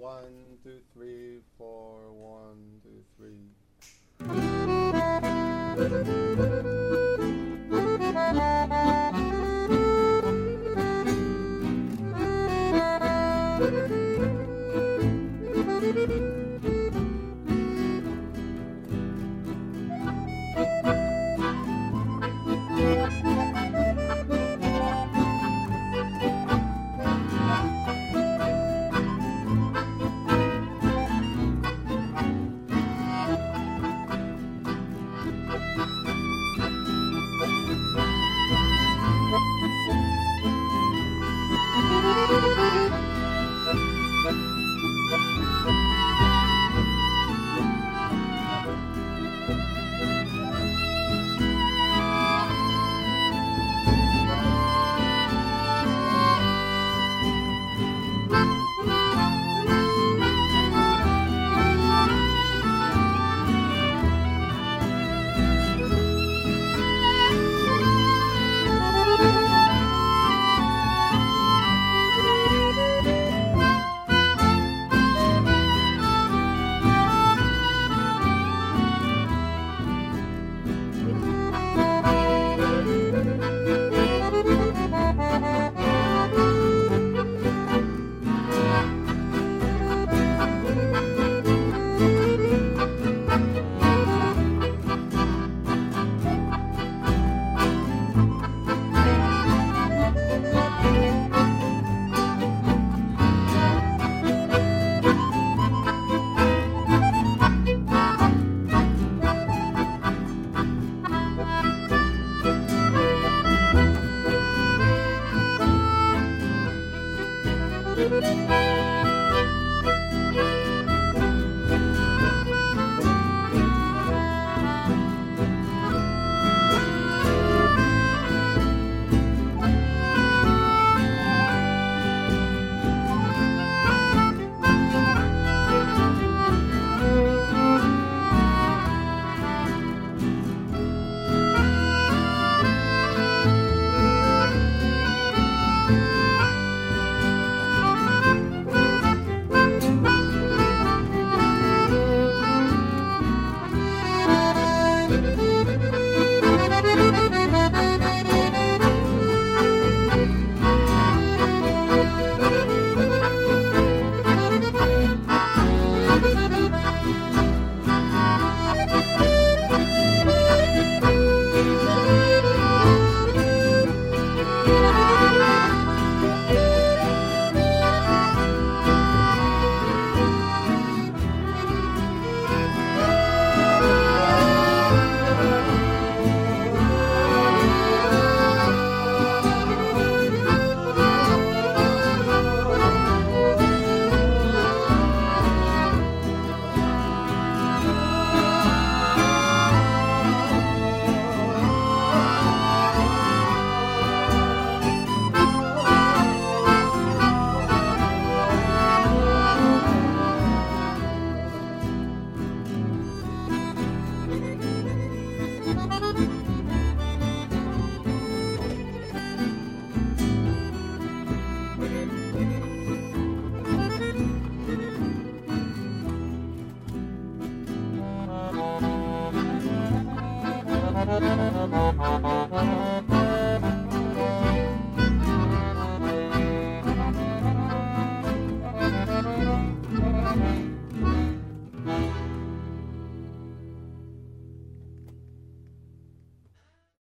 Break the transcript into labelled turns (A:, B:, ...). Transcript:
A: One, two, three, four, one, two, three. Música